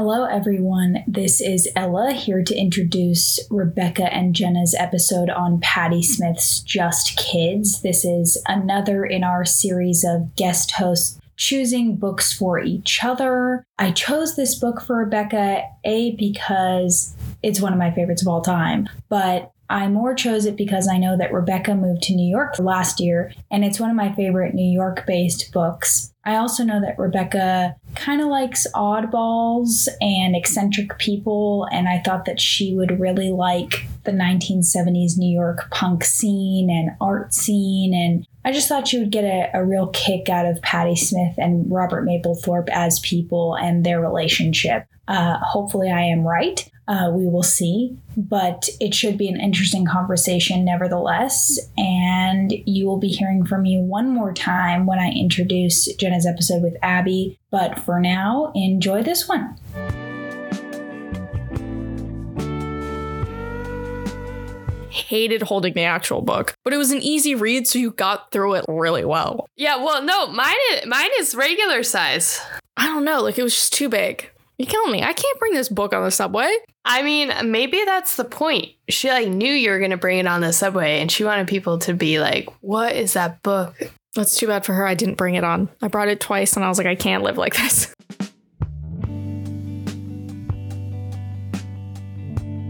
Hello, everyone. This is Ella here to introduce Rebekah and Jenna's episode on Patti Smith's Just Kids. This is another in our series of guest hosts choosing books for each other. I chose this book for Rebekah, A, because it's one of my favorites of all time, but I more chose it because I know that Rebekah moved to New York last year, and it's one of my favorite New York based books. I also know that Rebekah kind of likes oddballs and eccentric people, and I thought that she would really like the 1970s New York punk scene and art scene. And I just thought she would get a, a real kick out of Patti Smith and Robert Mapplethorpe as people and their relationship. Uh, hopefully, I am right. Uh, we will see, but it should be an interesting conversation nevertheless. And you will be hearing from me one more time when I introduce Jenna's episode with Abby. But for now, enjoy this one. hated holding the actual book, but it was an easy read, so you got through it really well. Yeah, well, no, mine is, mine is regular size. I don't know, like it was just too big. You kill me. I can't bring this book on the subway. I mean, maybe that's the point. She like knew you were gonna bring it on the subway, and she wanted people to be like, "What is that book?" That's too bad for her. I didn't bring it on. I brought it twice, and I was like, I can't live like this.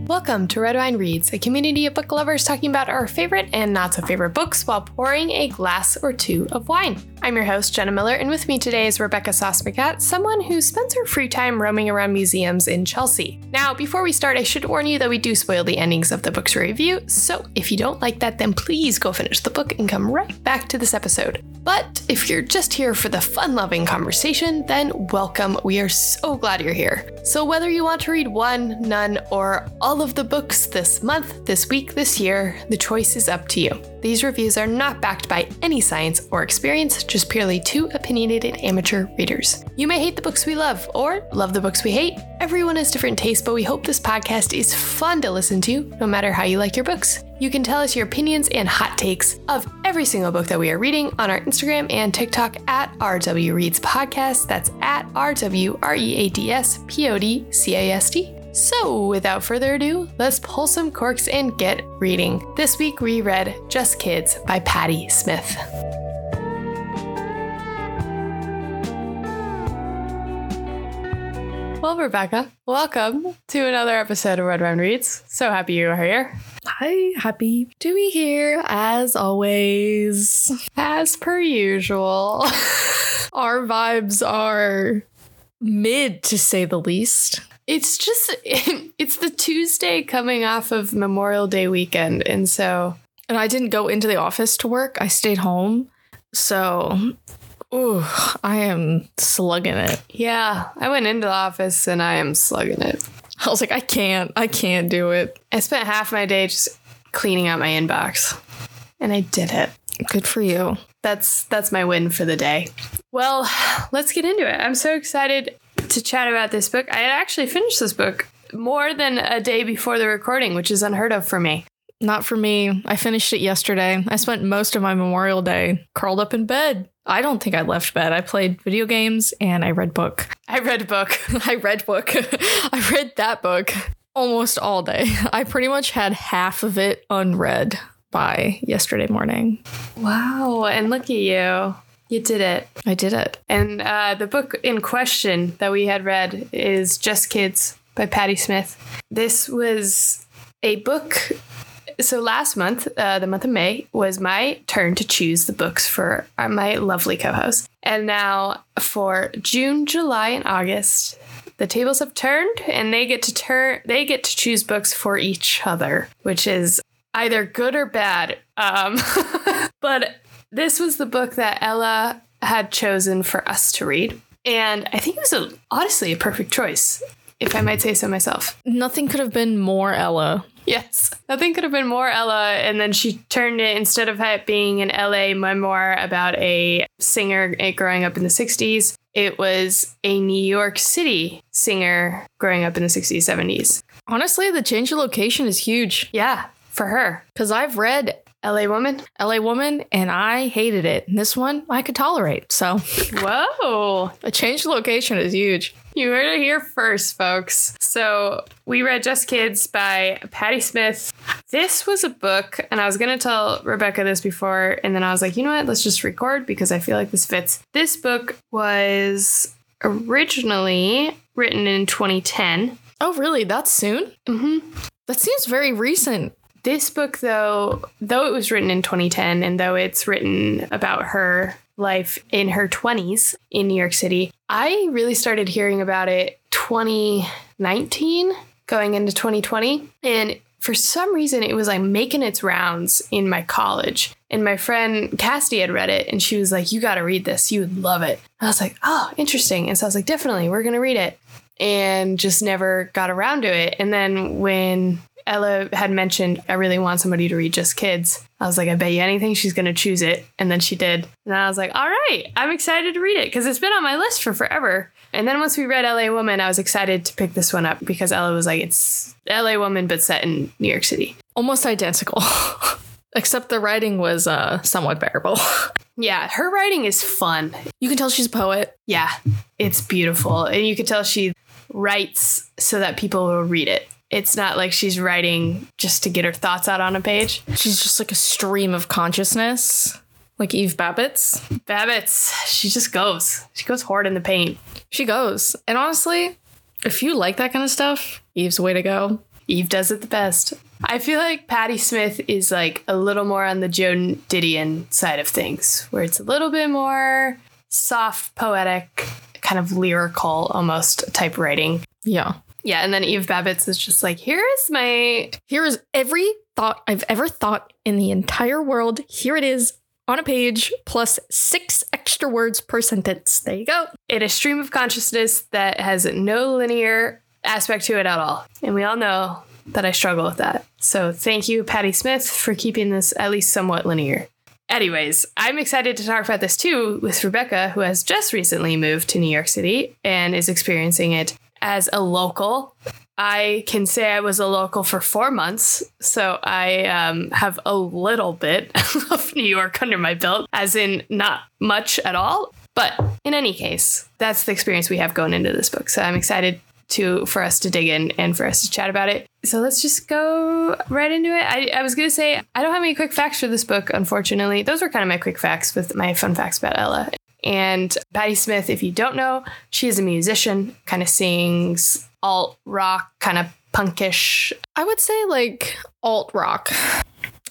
Welcome to Red Wine Reads, a community of book lovers talking about our favorite and not so favorite books while pouring a glass or two of wine. I'm your host, Jenna Miller, and with me today is Rebekah Sausmikat, someone who spends her free time roaming around museums in Chelsea. Now, before we start, I should warn you that we do spoil the endings of the books we review, so if you don't like that, then please go finish the book and come right back to this episode. But if you're just here for the fun loving conversation, then welcome. We are so glad you're here. So, whether you want to read one, none, or all of the books this month, this week, this year, the choice is up to you. These reviews are not backed by any science or experience, just purely two opinionated amateur readers. You may hate the books we love or love the books we hate. Everyone has different tastes, but we hope this podcast is fun to listen to, no matter how you like your books. You can tell us your opinions and hot takes of every single book that we are reading on our Instagram and TikTok at RW Reads Podcast. That's at RWREADS so, without further ado, let's pull some corks and get reading. This week we read Just Kids by Patti Smith. Well, Rebekah, welcome to another episode of Red Wine Reads. So happy you are here. Hi, happy to be here as always. As per usual. Our vibes are mid to say the least. It's just it's the Tuesday coming off of Memorial Day weekend and so and I didn't go into the office to work. I stayed home. So ooh, I am slugging it. Yeah, I went into the office and I am slugging it. I was like I can't. I can't do it. I spent half my day just cleaning out my inbox. And I did it. Good for you. That's that's my win for the day. Well, let's get into it. I'm so excited to chat about this book. I actually finished this book more than a day before the recording, which is unheard of for me. Not for me. I finished it yesterday. I spent most of my Memorial Day curled up in bed. I don't think I left bed. I played video games and I read book. I read book. I read book. I read that book almost all day. I pretty much had half of it unread by yesterday morning. Wow. And look at you. You did it. I did it. And uh, the book in question that we had read is Just Kids by Patti Smith. This was a book. So last month, uh, the month of May, was my turn to choose the books for uh, my lovely co host. And now for June, July, and August, the tables have turned and they get to turn they get to choose books for each other which is either good or bad um, but this was the book that Ella had chosen for us to read. And I think it was a, honestly a perfect choice, if I might say so myself. Nothing could have been more Ella. Yes, nothing could have been more Ella. And then she turned it, instead of it being an LA memoir about a singer growing up in the 60s, it was a New York City singer growing up in the 60s, 70s. Honestly, the change of location is huge. Yeah, for her. Because I've read LA Woman? LA Woman, and I hated it. And this one I could tolerate. So Whoa. a change of location is huge. You heard it here first, folks. So we read Just Kids by Patti Smith. This was a book, and I was going to tell Rebekah this before, and then I was like, you know what? Let's just record because I feel like this fits. This book was originally written in 2010. Oh, really? That's soon? hmm That seems very recent. This book, though, though it was written in 2010, and though it's written about her life in her 20s in New York City, I really started hearing about it 2019, going into 2020. And for some reason, it was like making its rounds in my college. And my friend Cassidy had read it, and she was like, You got to read this. You would love it. I was like, Oh, interesting. And so I was like, Definitely, we're going to read it. And just never got around to it. And then when Ella had mentioned, I really want somebody to read Just Kids. I was like, I bet you anything she's going to choose it. And then she did. And I was like, all right, I'm excited to read it because it's been on my list for forever. And then once we read LA Woman, I was excited to pick this one up because Ella was like, it's LA Woman, but set in New York City. Almost identical. Except the writing was uh, somewhat bearable. Yeah, her writing is fun. You can tell she's a poet. Yeah, it's beautiful. And you can tell she writes so that people will read it. It's not like she's writing just to get her thoughts out on a page. She's just like a stream of consciousness, like Eve Babitz. Babitz, she just goes. She goes hard in the paint. She goes. And honestly, if you like that kind of stuff, Eve's the way to go. Eve does it the best. I feel like Patti Smith is like a little more on the Joan Didion side of things, where it's a little bit more soft, poetic, kind of lyrical almost type writing. Yeah. Yeah, and then Eve Babitz is just like, here is my Here is every thought I've ever thought in the entire world. Here it is on a page, plus six extra words per sentence. There you go. in a stream of consciousness that has no linear aspect to it at all. And we all know that I struggle with that. So thank you, Patti Smith, for keeping this at least somewhat linear. Anyways, I'm excited to talk about this too with Rebekah, who has just recently moved to New York City and is experiencing it as a local. I can say I was a local for four months, so I um, have a little bit of New York under my belt, as in not much at all. But in any case, that's the experience we have going into this book. So I'm excited to for us to dig in and for us to chat about it. So let's just go right into it. I, I was gonna say I don't have any quick facts for this book, unfortunately. Those were kind of my quick facts with my fun facts about Ella. And Patti Smith, if you don't know, she is a musician, kind of sings alt rock, kind of punkish. I would say like alt rock.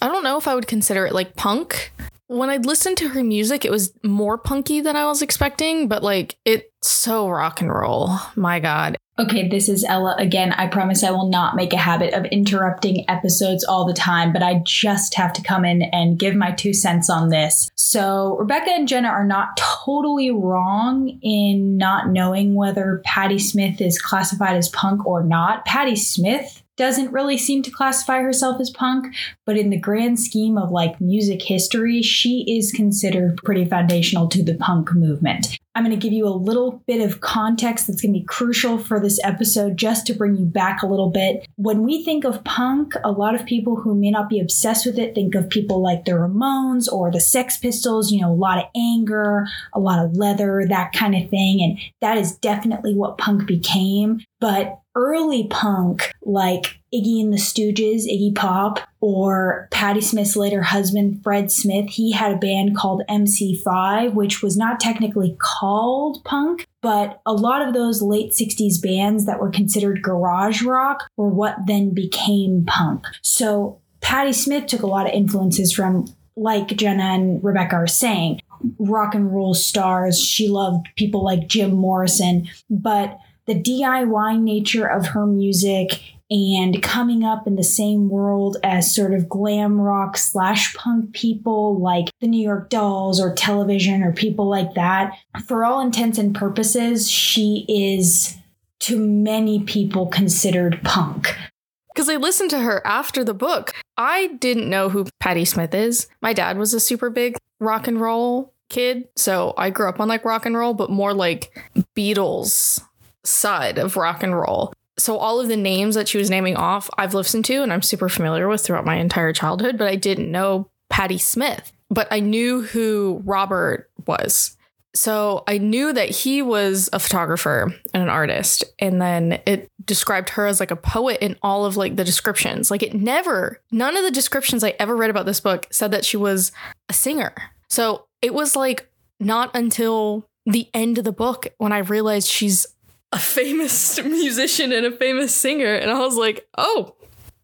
I don't know if I would consider it like punk. When I listened to her music, it was more punky than I was expecting, but like it's so rock and roll. My God. Okay, this is Ella again. I promise I will not make a habit of interrupting episodes all the time, but I just have to come in and give my two cents on this. So, Rebekah and Jenna are not totally wrong in not knowing whether Patti Smith is classified as punk or not. Patti Smith doesn't really seem to classify herself as punk, but in the grand scheme of like music history, she is considered pretty foundational to the punk movement. I'm going to give you a little bit of context that's going to be crucial for this episode just to bring you back a little bit. When we think of punk, a lot of people who may not be obsessed with it think of people like the Ramones or the Sex Pistols, you know, a lot of anger, a lot of leather, that kind of thing. And that is definitely what punk became. But early punk, like Iggy and the Stooges, Iggy Pop, or Patti Smith's later husband, Fred Smith, he had a band called MC5, which was not technically called punk, but a lot of those late 60s bands that were considered garage rock were what then became punk. So Patti Smith took a lot of influences from, like Jenna and Rebekah are saying, rock and roll stars. She loved people like Jim Morrison, but the DIY nature of her music and coming up in the same world as sort of glam rock slash punk people like the New York Dolls or television or people like that. For all intents and purposes, she is to many people considered punk. Because I listened to her after the book. I didn't know who Patti Smith is. My dad was a super big rock and roll kid. So I grew up on like rock and roll, but more like Beatles side of rock and roll. So all of the names that she was naming off, I've listened to and I'm super familiar with throughout my entire childhood, but I didn't know Patti Smith, but I knew who Robert was. So I knew that he was a photographer and an artist. And then it described her as like a poet in all of like the descriptions. Like it never, none of the descriptions I ever read about this book said that she was a singer. So it was like not until the end of the book when I realized she's a famous musician and a famous singer. And I was like, oh,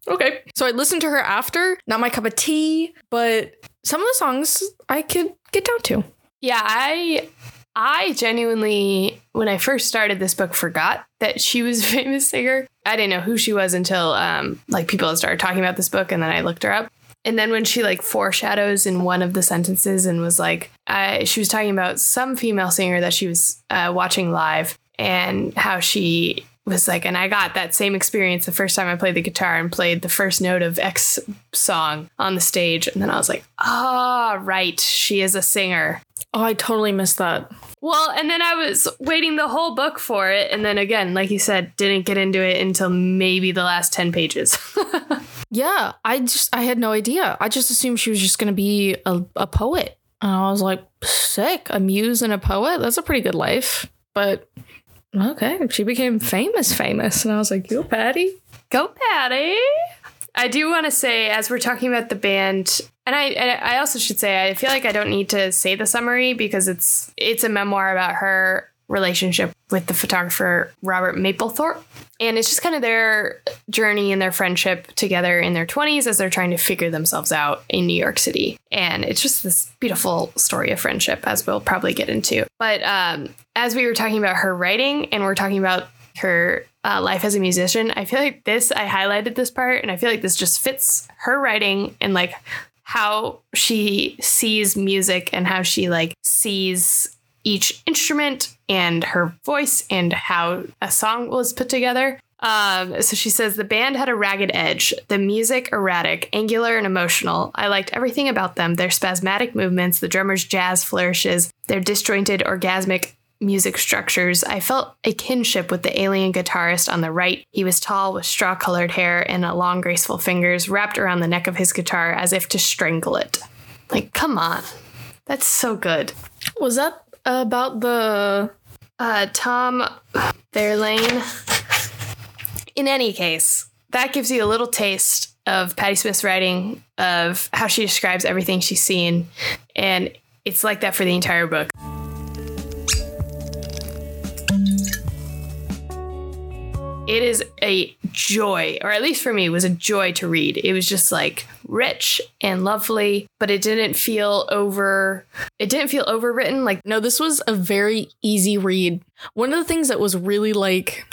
okay. So I listened to her after. Not my cup of tea, but some of the songs I could get down to. Yeah, I I genuinely when I first started this book forgot that she was a famous singer. I didn't know who she was until um like people started talking about this book and then I looked her up. And then when she like foreshadows in one of the sentences and was like, uh, she was talking about some female singer that she was uh, watching live and how she was like, and I got that same experience the first time I played the guitar and played the first note of X song on the stage. And then I was like, ah, oh, right, she is a singer. Oh, I totally missed that. Well, and then I was waiting the whole book for it. And then again, like you said, didn't get into it until maybe the last 10 pages. yeah, I just, I had no idea. I just assumed she was just going to be a, a poet. And I was like, sick, a muse and a poet? That's a pretty good life. But okay, she became famous, famous. And I was like, go, Patti. Go, Patti. I do want to say, as we're talking about the band, and I, I also should say, I feel like I don't need to say the summary because it's it's a memoir about her relationship with the photographer Robert Mapplethorpe. And it's just kind of their journey and their friendship together in their 20s as they're trying to figure themselves out in New York City. And it's just this beautiful story of friendship, as we'll probably get into. But um, as we were talking about her writing and we're talking about her uh, life as a musician, I feel like this, I highlighted this part, and I feel like this just fits her writing and like how she sees music and how she like sees each instrument and her voice and how a song was put together. Um, so she says the band had a ragged edge, the music erratic, angular, and emotional. I liked everything about them their spasmodic movements, the drummer's jazz flourishes, their disjointed, orgasmic music structures. I felt a kinship with the alien guitarist on the right. He was tall with straw colored hair and long, graceful fingers wrapped around the neck of his guitar as if to strangle it. Like, come on. That's so good. Was that about the uh, Tom Verlaine. In any case, that gives you a little taste of Patti Smith's writing, of how she describes everything she's seen, and it's like that for the entire book. It is a joy, or at least for me, was a joy to read. It was just like rich and lovely, but it didn't feel over it didn't feel overwritten. Like no, this was a very easy read. One of the things that was really like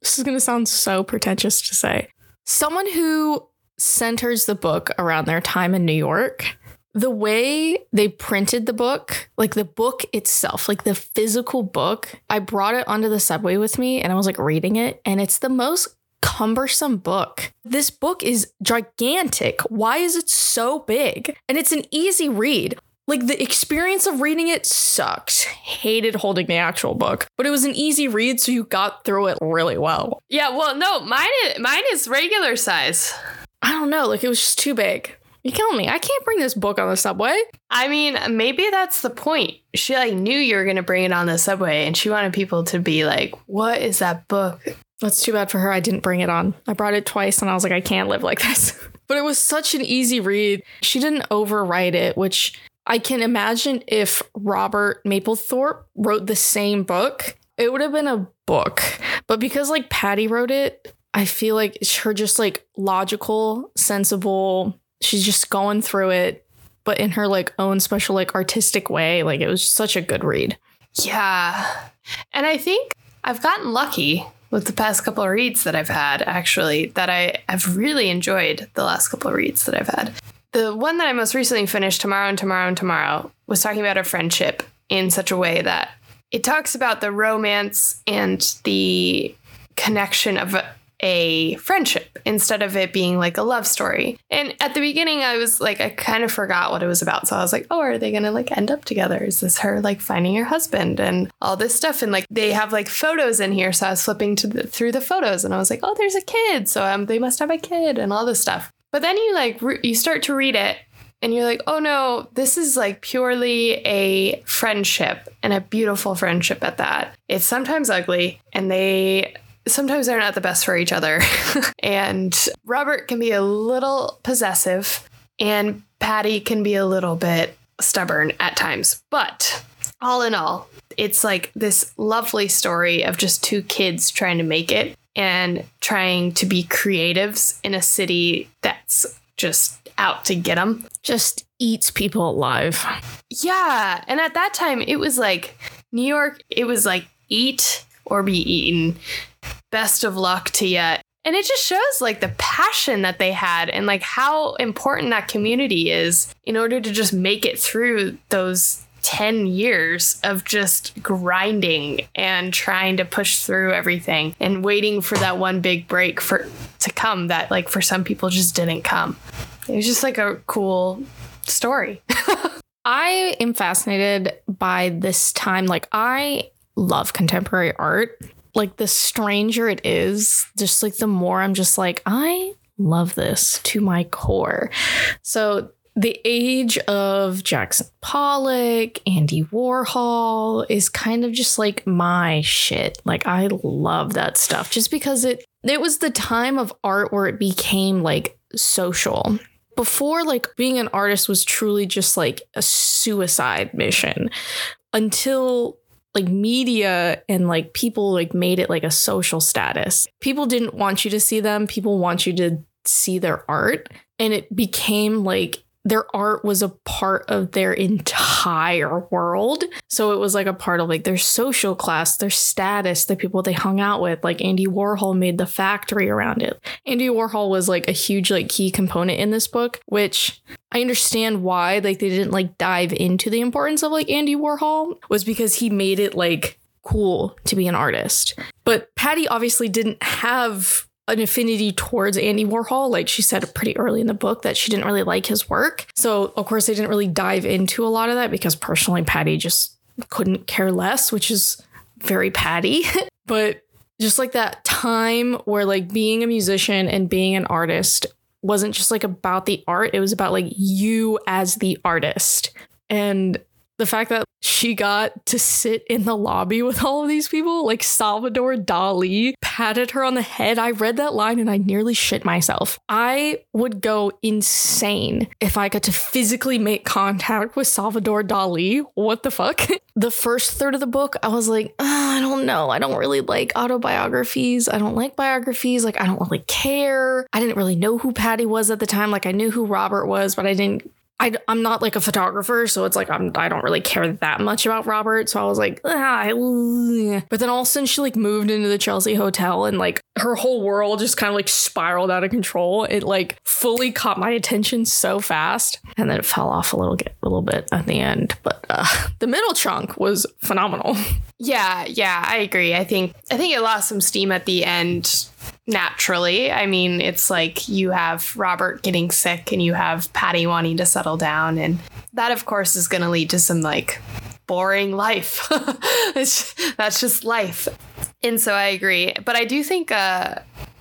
this is going to sound so pretentious to say. Someone who centers the book around their time in New York the way they printed the book, like the book itself, like the physical book, I brought it onto the subway with me and I was like reading it, and it's the most cumbersome book. This book is gigantic. Why is it so big? And it's an easy read. Like the experience of reading it sucked. Hated holding the actual book, but it was an easy read, so you got through it really well. Yeah, well, no, mine is, mine is regular size. I don't know, like it was just too big. You kill me. I can't bring this book on the subway. I mean, maybe that's the point. She like knew you were gonna bring it on the subway, and she wanted people to be like, "What is that book?" That's too bad for her. I didn't bring it on. I brought it twice, and I was like, I can't live like this. but it was such an easy read. She didn't overwrite it, which I can imagine if Robert Mapplethorpe wrote the same book, it would have been a book. But because like Patti wrote it, I feel like it's her just like logical, sensible she's just going through it but in her like own special like artistic way like it was such a good read yeah and i think i've gotten lucky with the past couple of reads that i've had actually that i have really enjoyed the last couple of reads that i've had. The one that i most recently finished tomorrow and tomorrow and tomorrow was talking about a friendship in such a way that it talks about the romance and the connection of a friendship instead of it being like a love story. And at the beginning, I was like, I kind of forgot what it was about. So I was like, oh, are they going to like end up together? Is this her like finding her husband and all this stuff? And like they have like photos in here. So I was flipping to the, through the photos and I was like, oh, there's a kid. So um, they must have a kid and all this stuff. But then you like, re- you start to read it and you're like, oh no, this is like purely a friendship and a beautiful friendship at that. It's sometimes ugly and they sometimes they're not the best for each other. and Robert can be a little possessive and Patti can be a little bit stubborn at times. But all in all, it's like this lovely story of just two kids trying to make it and trying to be creatives in a city that's just out to get them. Just eats people alive. Yeah. And at that time, it was like New York, it was like eat or be eaten. Best of luck to you. And it just shows like the passion that they had and like how important that community is in order to just make it through those 10 years of just grinding and trying to push through everything and waiting for that one big break for to come that like for some people just didn't come. It was just like a cool story. I am fascinated by this time. Like, I love contemporary art. Like, the stranger it is, just like the more I'm just like, I love this to my core. So, the age of Jackson Pollock, Andy Warhol is kind of just like my shit. Like I love that stuff just because it it was the time of art where it became like social before like being an artist was truly just like a suicide mission until like media and like people like made it like a social status. People didn't want you to see them, people want you to see their art and it became like their art was a part of their entire world. So it was like a part of like their social class, their status, the people they hung out with. Like Andy Warhol made the factory around it. Andy Warhol was like a huge like key component in this book, which I understand why like they didn't like dive into the importance of like Andy Warhol was because he made it like cool to be an artist. But Patti obviously didn't have an affinity towards Andy Warhol. Like she said pretty early in the book that she didn't really like his work. So, of course, they didn't really dive into a lot of that because personally, Patti just couldn't care less, which is very Patti. but just like that time where like being a musician and being an artist wasn't just like about the art, it was about like you as the artist. And the fact that she got to sit in the lobby with all of these people, like Salvador Dali patted her on the head. I read that line and I nearly shit myself. I would go insane if I got to physically make contact with Salvador Dali. What the fuck? the first third of the book, I was like, oh, I don't know. I don't really like autobiographies. I don't like biographies. Like, I don't really care. I didn't really know who Patti was at the time. Like, I knew who Robert was, but I didn't I, am not like a photographer, so it's like I'm I don't really care that much about Robert. So I was like, ah, but then all of a sudden she like moved into the Chelsea hotel and like her whole world just kind of like spiraled out of control. It like fully caught my attention so fast, and then it fell off a little bit, a little bit at the end. But uh, the middle chunk was phenomenal. Yeah, yeah, I agree. I think I think it lost some steam at the end naturally. I mean, it's like you have Robert getting sick and you have Patti wanting to settle down. And that, of course, is going to lead to some like boring life. that's just life. And so I agree. But I do think, uh,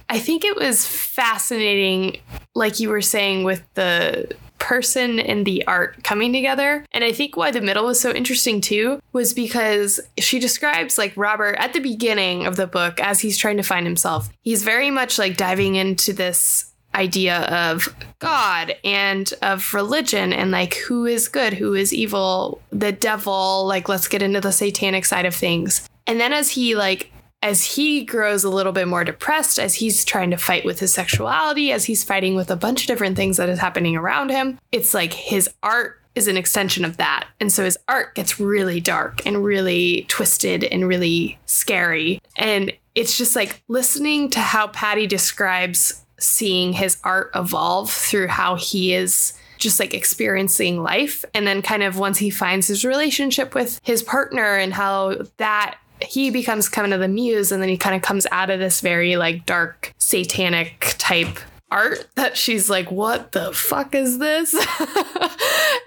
I think it was fascinating, like you were saying, with the person and the art coming together. And I think why the middle was so interesting too was because she describes like Robert at the beginning of the book as he's trying to find himself. He's very much like diving into this idea of God and of religion and like who is good, who is evil, the devil, like let's get into the satanic side of things. And then as he like as he grows a little bit more depressed, as he's trying to fight with his sexuality, as he's fighting with a bunch of different things that is happening around him, it's like his art is an extension of that. And so his art gets really dark and really twisted and really scary. And it's just like listening to how Patti describes seeing his art evolve through how he is just like experiencing life. And then, kind of, once he finds his relationship with his partner and how that he becomes kind of the muse and then he kind of comes out of this very like dark satanic type art that she's like what the fuck is this?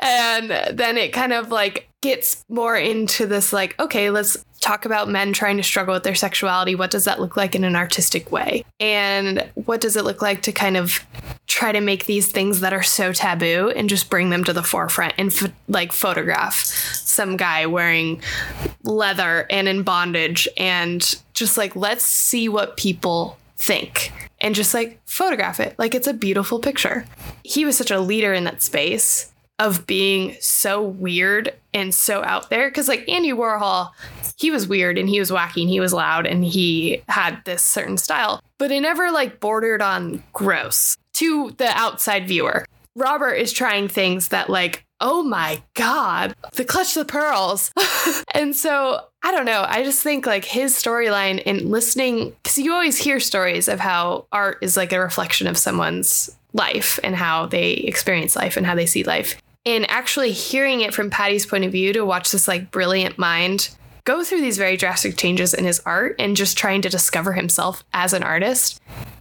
And then it kind of like gets more into this like okay let's talk about men trying to struggle with their sexuality. What does that look like in an artistic way? And what does it look like to kind of try to make these things that are so taboo and just bring them to the forefront and ph- like photograph some guy wearing leather and in bondage and just like let's see what people think and just like photograph it like it's a beautiful picture. He was such a leader in that space of being so weird and so out there because like Andy Warhol he was weird and he was wacky and he was loud and he had this certain style but it never like bordered on gross to the outside viewer. Robert is trying things that like oh my god the clutch the pearls and so i don't know i just think like his storyline and listening because you always hear stories of how art is like a reflection of someone's life and how they experience life and how they see life and actually hearing it from patti's point of view to watch this like brilliant mind go through these very drastic changes in his art and just trying to discover himself as an artist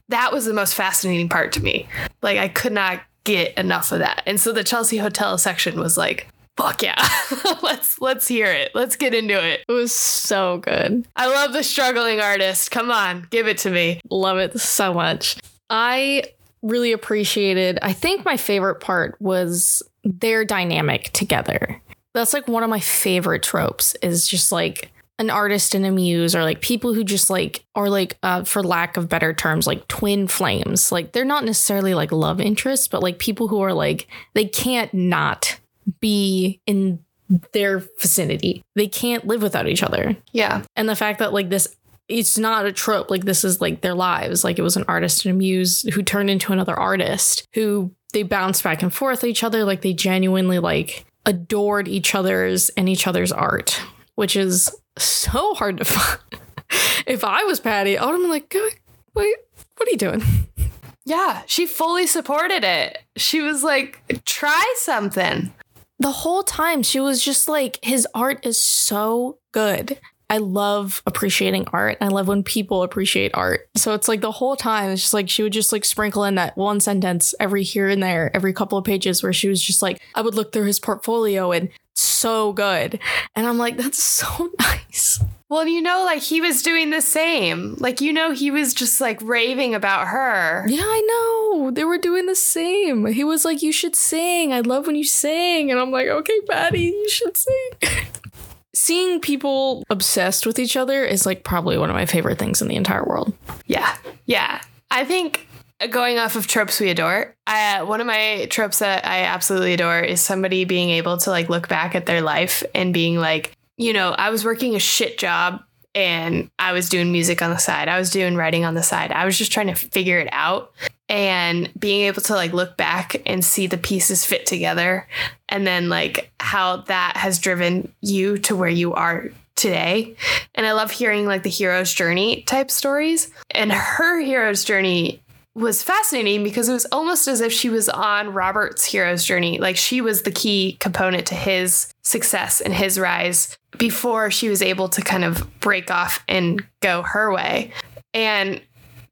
that was the most fascinating part to me like i could not get enough of that. And so the Chelsea Hotel section was like, fuck yeah. let's let's hear it. Let's get into it. It was so good. I love the struggling artist. Come on, give it to me. Love it so much. I really appreciated, I think my favorite part was their dynamic together. That's like one of my favorite tropes is just like an artist and a muse or like people who just like are like uh, for lack of better terms like twin flames. Like they're not necessarily like love interests but like people who are like they can't not be in their vicinity. They can't live without each other. Yeah. and the fact that like this it's not a trope. Like this is like their lives. Like it was an artist and a muse who turned into another artist who they bounced back and forth each other. Like they genuinely like adored each other's and each other's art which is so hard to find if i was patti i would have been like wait what are you doing Yeah, she fully supported it. She was like, try something. the whole time she was just like his art is so good i love appreciating art. I love when people appreciate art. So it's like the whole time it's just like she would just like sprinkle in that one sentence every here and there every couple of pages where she was just like i would look through his portfolio and so good. And i'm like that's so nice. Well, you know, like he was doing the same. Like, you know, he was just like raving about her. yeah i know. They were doing the same. He was like you should sing. I love when you sing. And i'm like okay patti you should sing seeing people obsessed with each other is like probably one of my favorite things in the entire world Yeah. Yeah. I think going off of tropes we adore, I, uh, one of my tropes that I absolutely adore is somebody being able to like look back at their life and being like, you know, I was working a shit job and I was doing music on the side. I was doing writing on the side. I was just trying to figure it out and being able to like look back and see the pieces fit together and then like how that has driven you to where you are today. And I love hearing like the hero's journey type stories. And her hero's journey was fascinating because it was almost as if she was on Robert's hero's journey. Like she was the key component to his success and his rise before she was able to kind of break off and go her way. And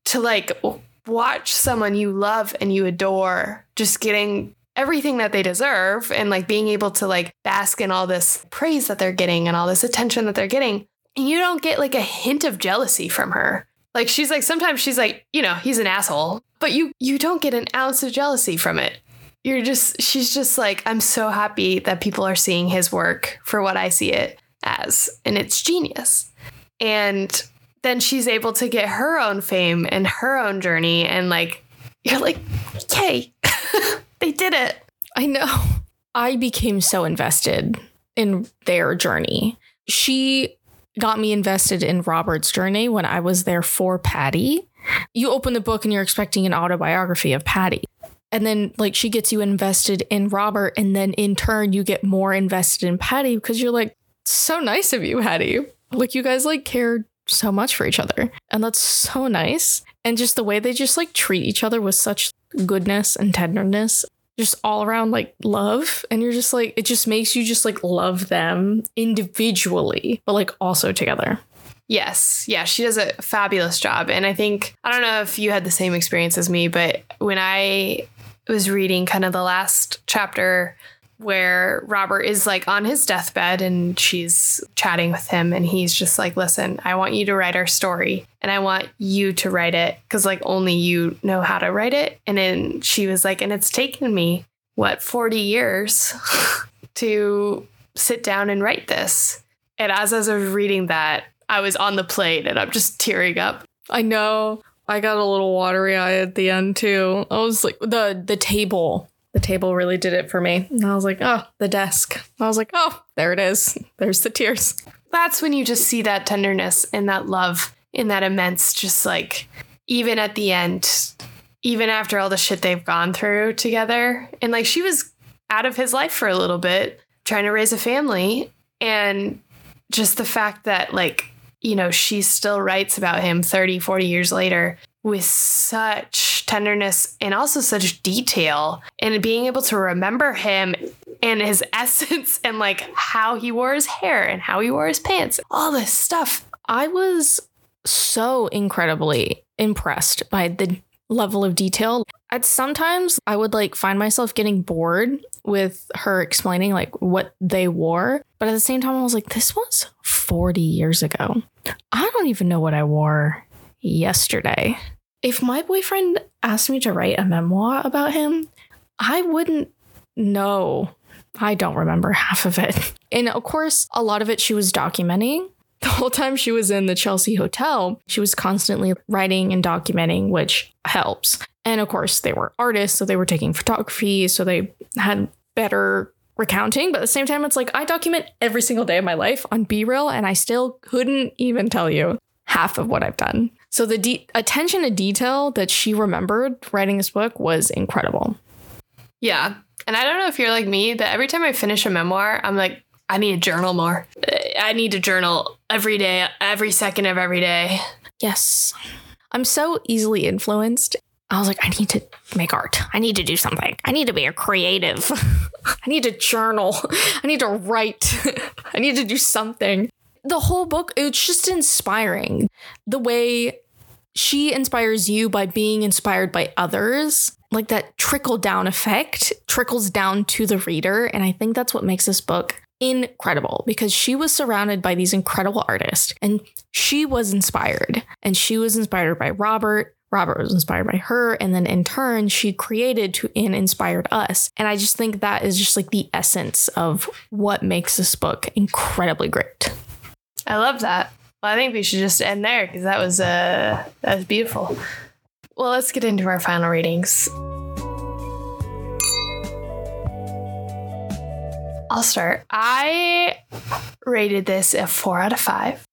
to like watch someone you love and you adore just getting everything that they deserve and like being able to like bask in all this praise that they're getting and all this attention that they're getting. And you don't get like a hint of jealousy from her. Like she's like sometimes she's like, you know, he's an asshole, but you you don't get an ounce of jealousy from it. You're just she's just like I'm so happy that people are seeing his work for what I see it as and it's genius. And then she's able to get her own fame and her own journey and like you're like, "Yay. they did it." I know. I became so invested in their journey. She got me invested in Robert's journey when I was there for Patti. You open the book and you're expecting an autobiography of Patti. And then, like, she gets you invested in Robert. And then, in turn, you get more invested in Patti because you're like, so nice of you, Patti. Like, you guys, like, care so much for each other. And that's so nice. And just the way they just, like, treat each other with such goodness and tenderness just all around like love and you're just like it just makes you just like love them individually but like also together Yes. Yeah, she does a fabulous job. And I think, I don't know if you had the same experience as me, but when I was reading kind of the last chapter where Robert is like on his deathbed and she's chatting with him and he's just like, "Listen, I want you to write our story and I want you to write it cuz like only you know how to write it." And then she was like, "And it's taken me what 40 years to sit down and write this." And as I was reading that, I was on the plane and I'm just tearing up. I know. I got a little watery eye at the end too. I was like the the table. The table really did it for me. And I was like, oh, the desk. I was like, oh, there it is. There's the tears. That's when you just see that tenderness and that love in that immense, just like even at the end, even after all the shit they've gone through together. And like she was out of his life for a little bit, trying to raise a family. And just the fact that like you know, she still writes about him 30, 40 years later with such tenderness and also such detail and being able to remember him and his essence and like how he wore his hair and how he wore his pants, all this stuff. I was so incredibly impressed by the level of detail. At sometimes I would like find myself getting bored with her explaining like what they wore, but at the same time I was like this was 40 years ago. I don't even know what I wore yesterday. If my boyfriend asked me to write a memoir about him, I wouldn't know. I don't remember half of it. And of course, a lot of it she was documenting. The whole time she was in the Chelsea Hotel, she was constantly writing and documenting, which helps. And of course, they were artists, so they were taking photography, so they had better recounting. But at the same time, it's like I document every single day of my life on BeReal, and I still couldn't even tell you half of what I've done. So the de- attention to detail that she remembered writing this book was incredible. Yeah. And I don't know if you're like me, but every time I finish a memoir, I'm like, I need to journal more. I need to journal every day, every second of every day. Yes. I'm so easily influenced. I was like, I need to make art. I need to do something. I need to be a creative. I need to journal. I need to write. I need to do something. The whole book, it's just inspiring. The way she inspires you by being inspired by others, like that trickle down effect trickles down to the reader. And I think that's what makes this book incredible because she was surrounded by these incredible artists and she was inspired. And she was inspired by Robert. Robert was inspired by her. And then in turn, she created to and inspired us. And I just think that is just like the essence of what makes this book incredibly great. I love that. Well, I think we should just end there because that was uh that was beautiful. Well, let's get into our final ratings. I'll start. I rated this a four out of five.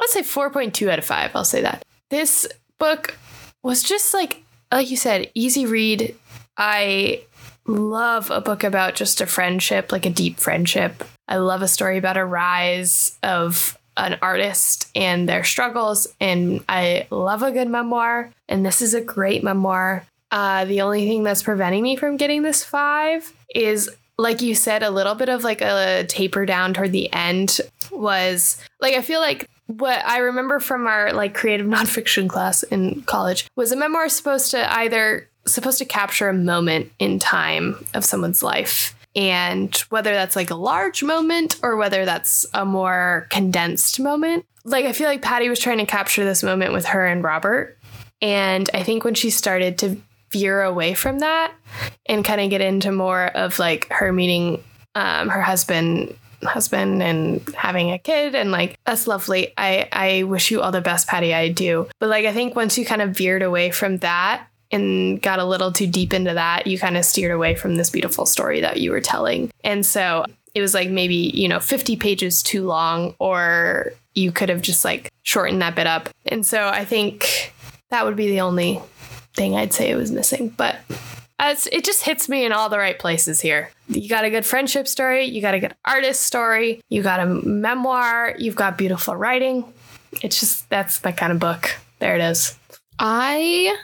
Let's say 4.2 out of five. I'll say that. This book was just like, like you said, easy read. I love a book about just a friendship, like a deep friendship. I love a story about a rise of an artist and their struggles. And I love a good memoir. And this is a great memoir. Uh, the only thing that's preventing me from getting this five is like you said, a little bit of like a taper down toward the end was like, I feel like what I remember from our like creative nonfiction class in college was a memoir supposed to either supposed to capture a moment in time of someone's life. And whether that's like a large moment or whether that's a more condensed moment. Like, I feel like Patti was trying to capture this moment with her and Robert. And I think when she started to veer away from that and kind of get into more of like her meeting um, her husband husband and having a kid and like that's lovely i i wish you all the best patti i do but like i think once you kind of veered away from that and got a little too deep into that you kind of steered away from this beautiful story that you were telling and so it was like maybe you know 50 pages too long or you could have just like shortened that bit up and so i think that would be the only thing I'd say it was missing. But it just hits me in all the right places here. You got a good friendship story, you got a good artist story, you got a memoir, you've got beautiful writing. It's just that's the kind of book. There it is. I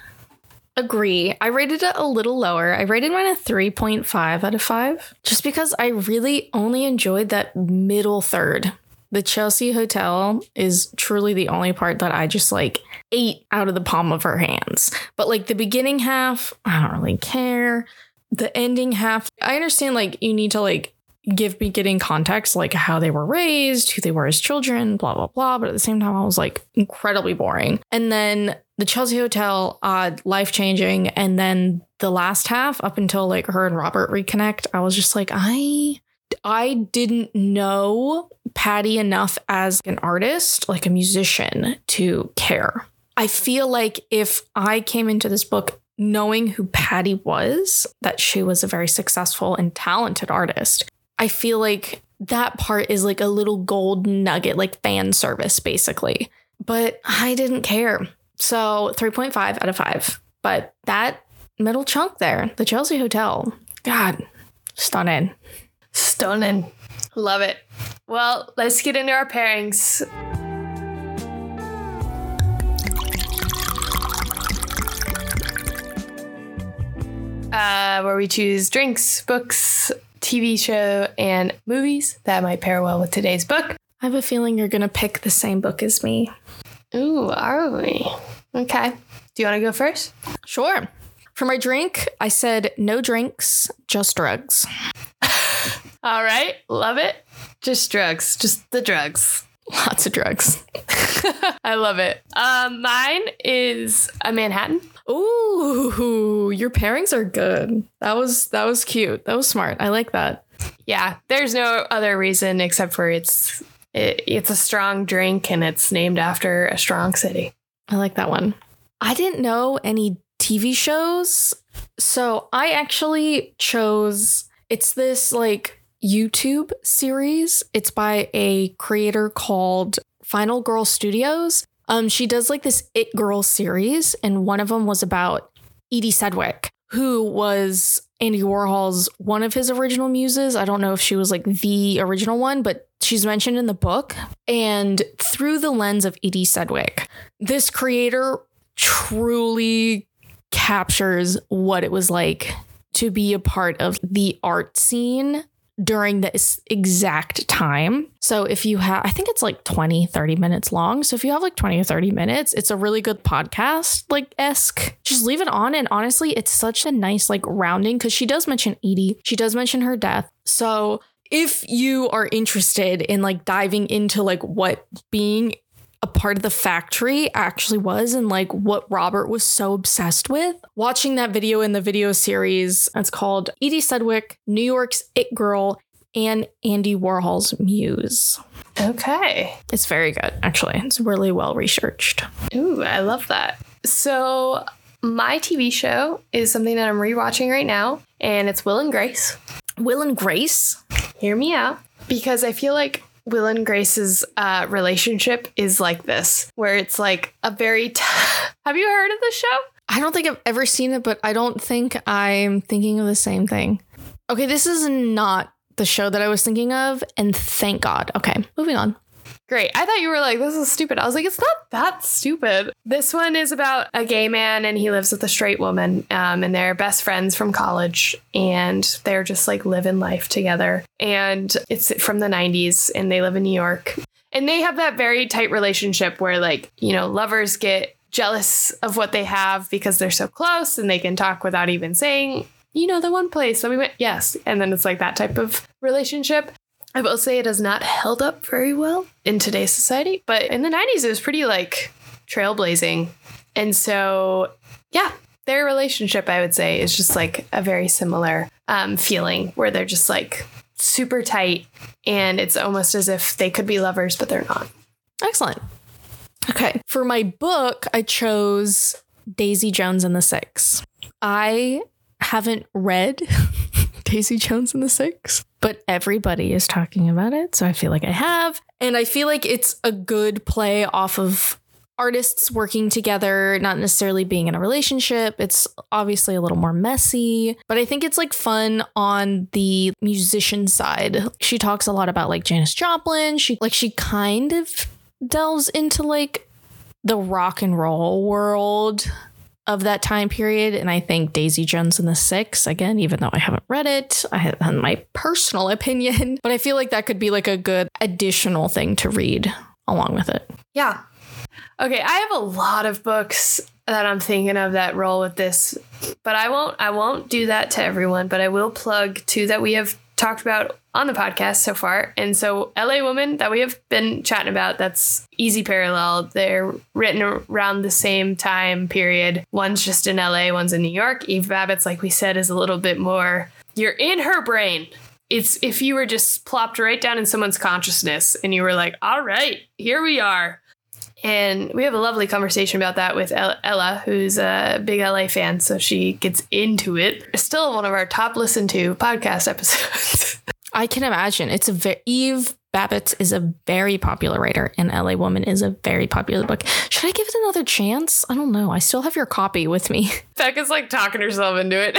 agree. I rated it a little lower. I rated mine a 3.5 out of 5 just because I really only enjoyed that middle third. The Chelsea Hotel is truly the only part that I just like ate out of the palm of her hands. But like the beginning half, I don't really care. the ending half, I understand like you need to like give me getting context, like how they were raised, who they were as children, blah, blah, blah. But at the same time, I was like incredibly boring. And then the Chelsea Hotel, uh, life changing. And then the last half, up until like her and Robert reconnect, I was just like, I I didn't know Patti enough as an artist, like a musician, to care. I feel like if I came into this book knowing who Patti was, that she was a very successful and talented artist, I feel like that part is like a little gold nugget, like fan service, basically. But I didn't care. So 3.5 out of 5. But that middle chunk there, the Chelsea Hotel, God, stunning. Stunning. Love it. Well, let's get into our pairings. Uh, where we choose drinks, books, TV show, and movies that might pair well with today's book. I have a feeling you're going to pick the same book as me. Ooh, are we? Okay. Do you want to go first? Sure. For my drink, I said no drinks, just drugs. All right. Love it. Just drugs. Just the drugs. Lots of drugs. I love it. Um, mine is a Manhattan. Ooh, your pairings are good. That was that was cute. That was smart. I like that. Yeah, there's no other reason except for it's it, it's a strong drink and it's named after a strong city. I like that one. I didn't know any TV shows, so I actually chose it's this like YouTube series. It's by a creator called Final Girl Studios. Um, she does like this It Girl series, and one of them was about Edie Sedgwick, who was Andy Warhol's one of his original muses. I don't know if she was like the original one, but she's mentioned in the book. And through the lens of Edie Sedgwick, this creator truly captures what it was like to be a part of the art scene during this exact time. So if you have, I think it's like 20, 30 minutes long. So if you have like 20 or 30 minutes, it's a really good podcast, like esque. Just leave it on. And honestly, it's such a nice, like rounding because she does mention Edie, she does mention her death. So if you are interested in like diving into like what being a part of the factory actually was and like what Robert was so obsessed with. Watching that video in the video series, it's called Edie Sedgwick, New York's It Girl, and Andy Warhol's Muse. Okay. It's very good, actually. It's really well researched. Ooh, I love that. So, my TV show is something that I'm rewatching right now, and it's Will and Grace. Will and Grace? Hear me out. Because I feel like Will and Grace's uh, relationship is like this, where it's like a very. T- Have you heard of the show? I don't think I've ever seen it, but I don't think I'm thinking of the same thing. Okay, this is not the show that I was thinking of, and thank God. Okay, moving on. Great. I thought you were like, this is stupid. I was like, it's not that stupid. This one is about a gay man and he lives with a straight woman, um, and they're best friends from college, and they're just like living life together. And it's from the 90s, and they live in New York. And they have that very tight relationship where, like, you know, lovers get jealous of what they have because they're so close and they can talk without even saying, you know, the one place that we went, yes. And then it's like that type of relationship. I will say it has not held up very well in today's society, but in the 90s, it was pretty like trailblazing. And so, yeah, their relationship, I would say, is just like a very similar um, feeling where they're just like super tight and it's almost as if they could be lovers, but they're not. Excellent. Okay. For my book, I chose Daisy Jones and the Six. I haven't read Daisy Jones and the Six, but everybody is talking about it. So I feel like I have. And I feel like it's a good play off of artists working together, not necessarily being in a relationship. It's obviously a little more messy, but I think it's like fun on the musician side. She talks a lot about like Janis Joplin. She like she kind of delves into like the rock and roll world of that time period. And I think Daisy Jones and the Six, again, even though I haven't read it, I have my personal opinion, but I feel like that could be like a good additional thing to read along with it. Yeah. Okay, I have a lot of books that I'm thinking of that roll with this but I won't I won't do that to everyone, but I will plug two that we have talked about on the podcast so far. And so LA Woman that we have been chatting about, that's easy parallel. They're written around the same time period. One's just in LA, one's in New York. Eve Babitz, like we said, is a little bit more you're in her brain. It's if you were just plopped right down in someone's consciousness and you were like, all right, here we are. And we have a lovely conversation about that with Ella, who's a big LA fan. So she gets into it. It's still one of our top listened to podcast episodes. I can imagine. It's a very, Eve Babitz is a very popular writer, and LA Woman is a very popular book. Should I give it another chance? I don't know. I still have your copy with me. Becca's like talking herself into it.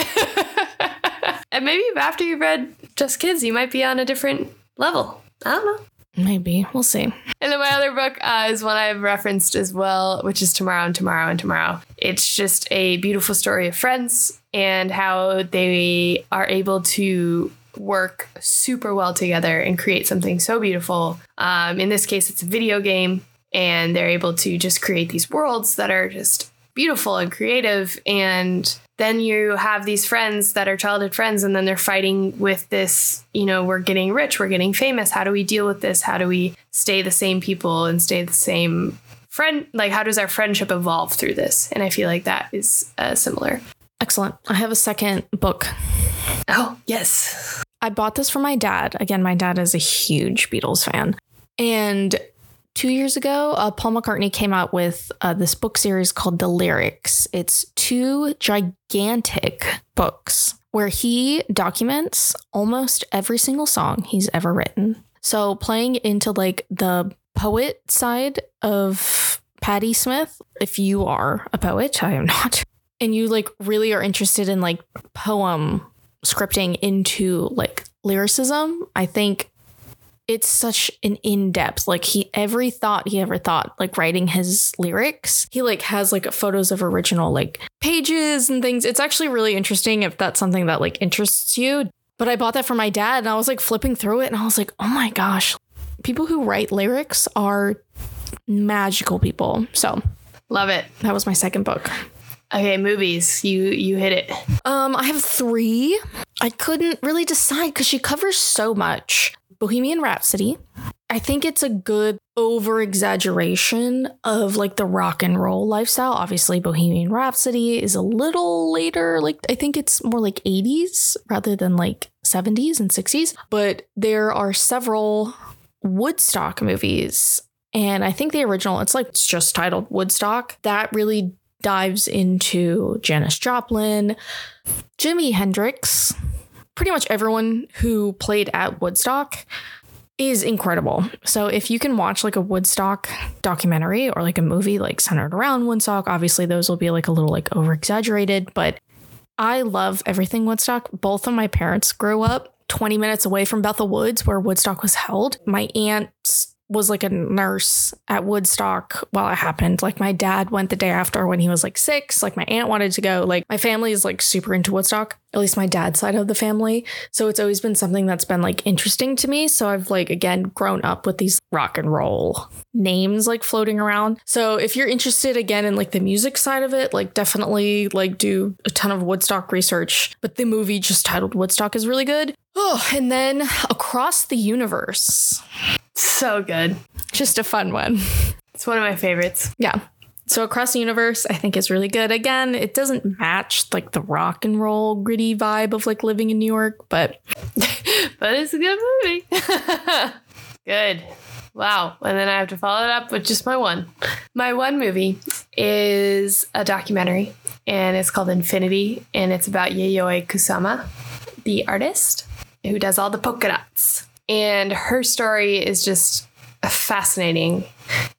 and maybe after you've read Just Kids, you might be on a different level. I don't know. Maybe. We'll see. And then my other book uh, is one I've referenced as well, which is Tomorrow and Tomorrow and Tomorrow. It's just a beautiful story of friends and how they are able to work super well together and create something so beautiful. Um, in this case, it's a video game, and they're able to just create these worlds that are just beautiful and creative. And then you have these friends that are childhood friends and then they're fighting with this you know we're getting rich we're getting famous. How do we deal with this? How do we stay the same people and stay the same friend? Like how does our friendship evolve through this? And i feel like that is uh, similar excellent. I have a second book. Oh yes. I bought this for my dad. Again my dad is a huge beatles fan. And two years ago, uh, Paul McCartney came out with uh, this book series called The Lyrics. It's two gigantic books where he documents almost every single song he's ever written. So, playing into like the poet side of Patti Smith, if you are a poet, I am not, and you like really are interested in like poem scripting into like lyricism, I think it's such an in-depth like he every thought he ever thought like writing his lyrics he like has like photos of original like pages and things. It's actually really interesting if that's something that like interests you. But i bought that for my dad and i was like flipping through it and i was like oh my gosh. People who write lyrics are magical people. So love it. That was my second book Okay, movies. You you hit it. Um, I have three. I couldn't really decide because she covers so much. Bohemian Rhapsody. I think it's a good over exaggeration of like the rock and roll lifestyle. Obviously, Bohemian Rhapsody is a little later. Like, I think it's more like 80s rather than like 70s and 60s. But there are several Woodstock movies. And I think the original, it's like, it's just titled Woodstock. That really dives into Janis Joplin, Jimi Hendrix, pretty much everyone who played at Woodstock is incredible. So if you can watch like a Woodstock documentary or like a movie like centered around Woodstock, obviously those will be like a little like over exaggerated, but I love everything Woodstock. Both of my parents grew up 20 minutes away from Bethel Woods where Woodstock was held. My aunts was like a nurse at Woodstock while it happened. Like my dad went the day after when he was like six. Like my aunt wanted to go. Like my family is like super into Woodstock, at least my dad's side of the family. So it's always been something that's been like interesting to me. So I've like again grown up with these rock and roll names like floating around. So if you're interested again in like the music side of it, like definitely like do a ton of Woodstock research. But the movie just titled Woodstock is really good. Oh, and then Across the Universe. So good. Just a fun one. It's one of my favorites. Yeah. So Across the Universe, I think is really good. Again, it doesn't match like the rock and roll gritty vibe of like living in New York, but but it's a good movie. good. Wow. And then I have to follow it up with just my one. My one movie is a documentary and it's called Infinity and it's about Yayoi Kusama, the artist who does all the polka dots. And her story is just fascinating.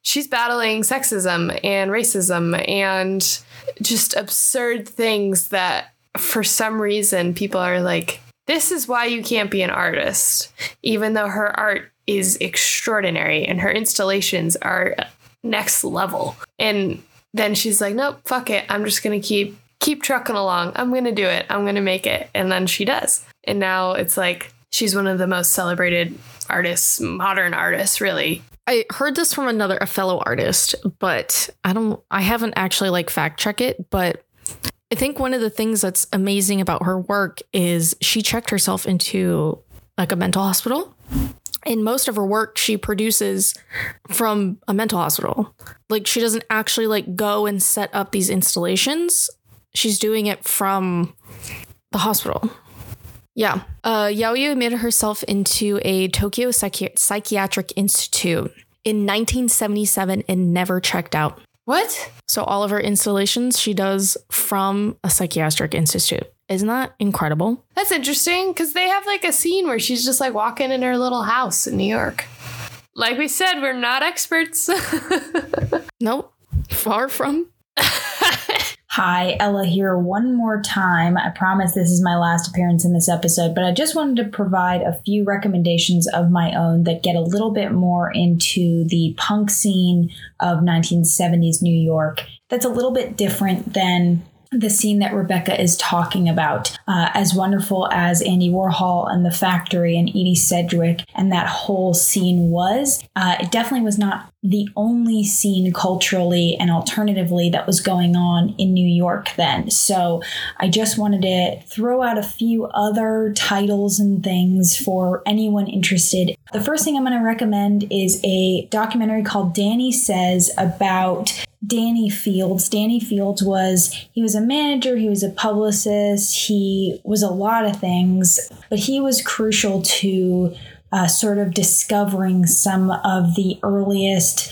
She's battling sexism and racism and just absurd things that for some reason people are like, this is why you can't be an artist, even though her art is extraordinary and her installations are next level. And then she's like, nope, fuck it. I'm just going to keep keep trucking along. I'm going to do it. I'm going to make it. And then she does. And now it's like she's one of the most celebrated artists, modern artists, really. I heard this from another a fellow artist, but I don't I haven't actually like fact check it, but I think one of the things that's amazing about her work is she checked herself into like a mental hospital. In most of her work, she produces from a mental hospital. Like she doesn't actually like go and set up these installations. She's doing it from the hospital. Yeah. Uh, Yayoi admitted herself into a Tokyo Psychi- Psychiatric Institute in 1977 and never checked out. What? So all of her installations she does from a psychiatric institute. Isn't that incredible? That's interesting because they have like a scene where she's just like walking in her little house in New York. Like we said, we're not experts. Nope. Far from. Hi, Ella here one more time. I promise this is my last appearance in this episode, but I just wanted to provide a few recommendations of my own that get a little bit more into the punk scene of 1970s New York. That's a little bit different than the scene that Rebekah is talking about. Uh, as wonderful as Andy Warhol and the factory and Edie Sedgwick and that whole scene was, uh, it definitely was not the only scene culturally and alternatively that was going on in New York then. So I just wanted to throw out a few other titles and things for anyone interested. The first thing I'm going to recommend is a documentary called Danny Says about Danny Fields. Danny Fields was he was a manager, he was a publicist, he was a lot of things, but he was crucial to uh, sort of discovering some of the earliest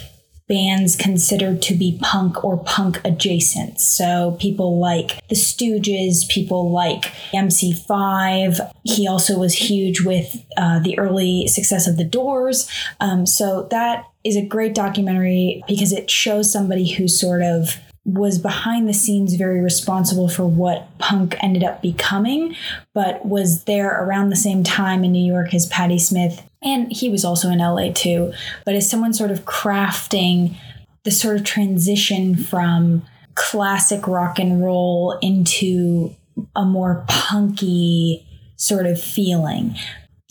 bands considered to be punk or punk adjacent. So people like the Stooges, people like MC5. He also was huge with uh, the early success of the Doors. Um, so that is a great documentary because it shows somebody who sort of was behind the scenes very responsible for what punk ended up becoming, but was there around the same time in New York as Patti Smith. And he was also in LA too, but as someone sort of crafting the sort of transition from classic rock and roll into a more punky sort of feeling.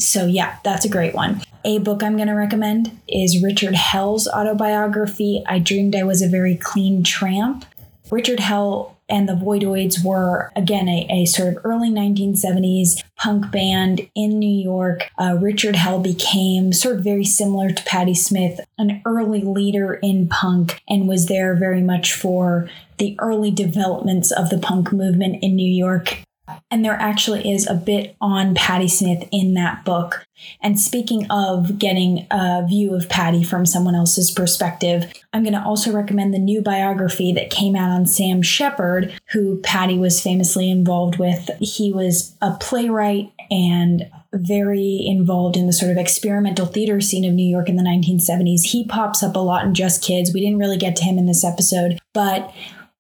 So, yeah, that's a great one. A book I'm going to recommend is Richard Hell's autobiography, I Dreamed I Was a Very Clean Tramp. Richard Hell and the Voidoids were, again, a, a sort of early 1970s punk band in New York. Uh, Richard Hell became sort of very similar to Patti Smith, an early leader in punk, and was there very much for the early developments of the punk movement in New York and there actually is a bit on Patti Smith in that book. And speaking of getting a view of Patti from someone else's perspective, I'm going to also recommend the new biography that came out on Sam Shepard, who Patti was famously involved with. He was a playwright and very involved in the sort of experimental theater scene of New York in the 1970s. He pops up a lot in Just Kids. We didn't really get to him in this episode, but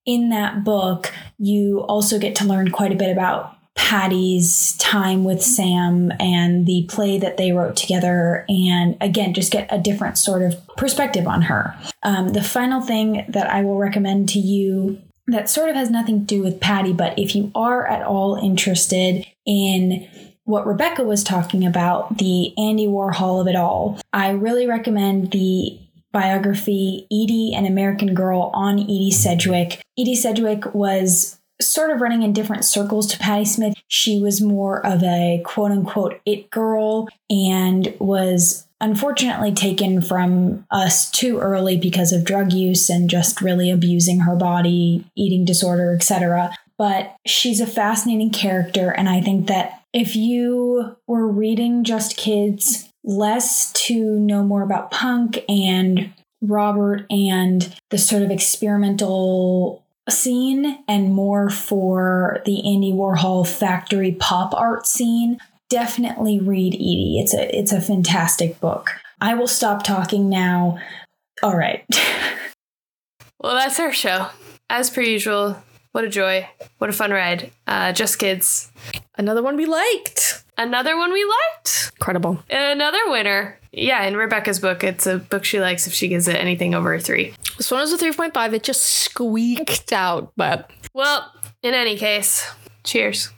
in that book, you also get to learn quite a bit about Patti's time with Sam and the play that they wrote together, and again, just get a different sort of perspective on her. Um, the final thing that I will recommend to you that sort of has nothing to do with Patti, but if you are at all interested in what Rebekah was talking about, the Andy Warhol of it all, I really recommend the biography, Edie, an American Girl, on Edie Sedgwick. Edie Sedgwick was sort of running in different circles to Patti Smith. She was more of a quote unquote it girl and was unfortunately taken from us too early because of drug use and just really abusing her body, eating disorder, etc. But she's a fascinating character and I think that if you were reading Just Kids less to know more about punk and Robert and the sort of experimental scene and more for the Andy Warhol factory pop art scene, definitely read Edie. It's a it's a fantastic book. I will stop talking now. All right. well, that's our show. As per usual, what a joy. What a fun ride. Uh, Just Kids. Another one we liked. Another one we liked. Incredible. Another winner. Yeah, in Rebekah's book, it's a book she likes if she gives it anything over a three. This one was a 3.5. It just squeaked out, but. Well, in any case, cheers.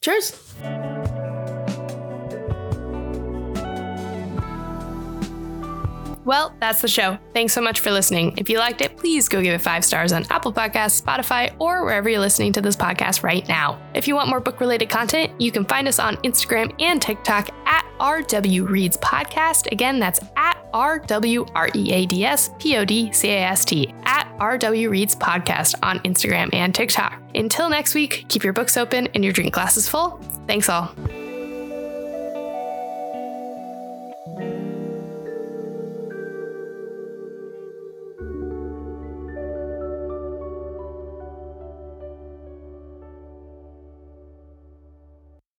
Cheers. Well, that's the show. Thanks so much for listening. If you liked it, please go give it five stars on Apple Podcasts, Spotify, or wherever you're listening to this podcast right now. If you want more book related content, you can find us on Instagram and TikTok at RW Reads Podcast. Again, that's at RW R E A D S P O D C A S T at RW Reads Podcast on Instagram and TikTok. Until next week, keep your books open and your drink glasses full. Thanks all.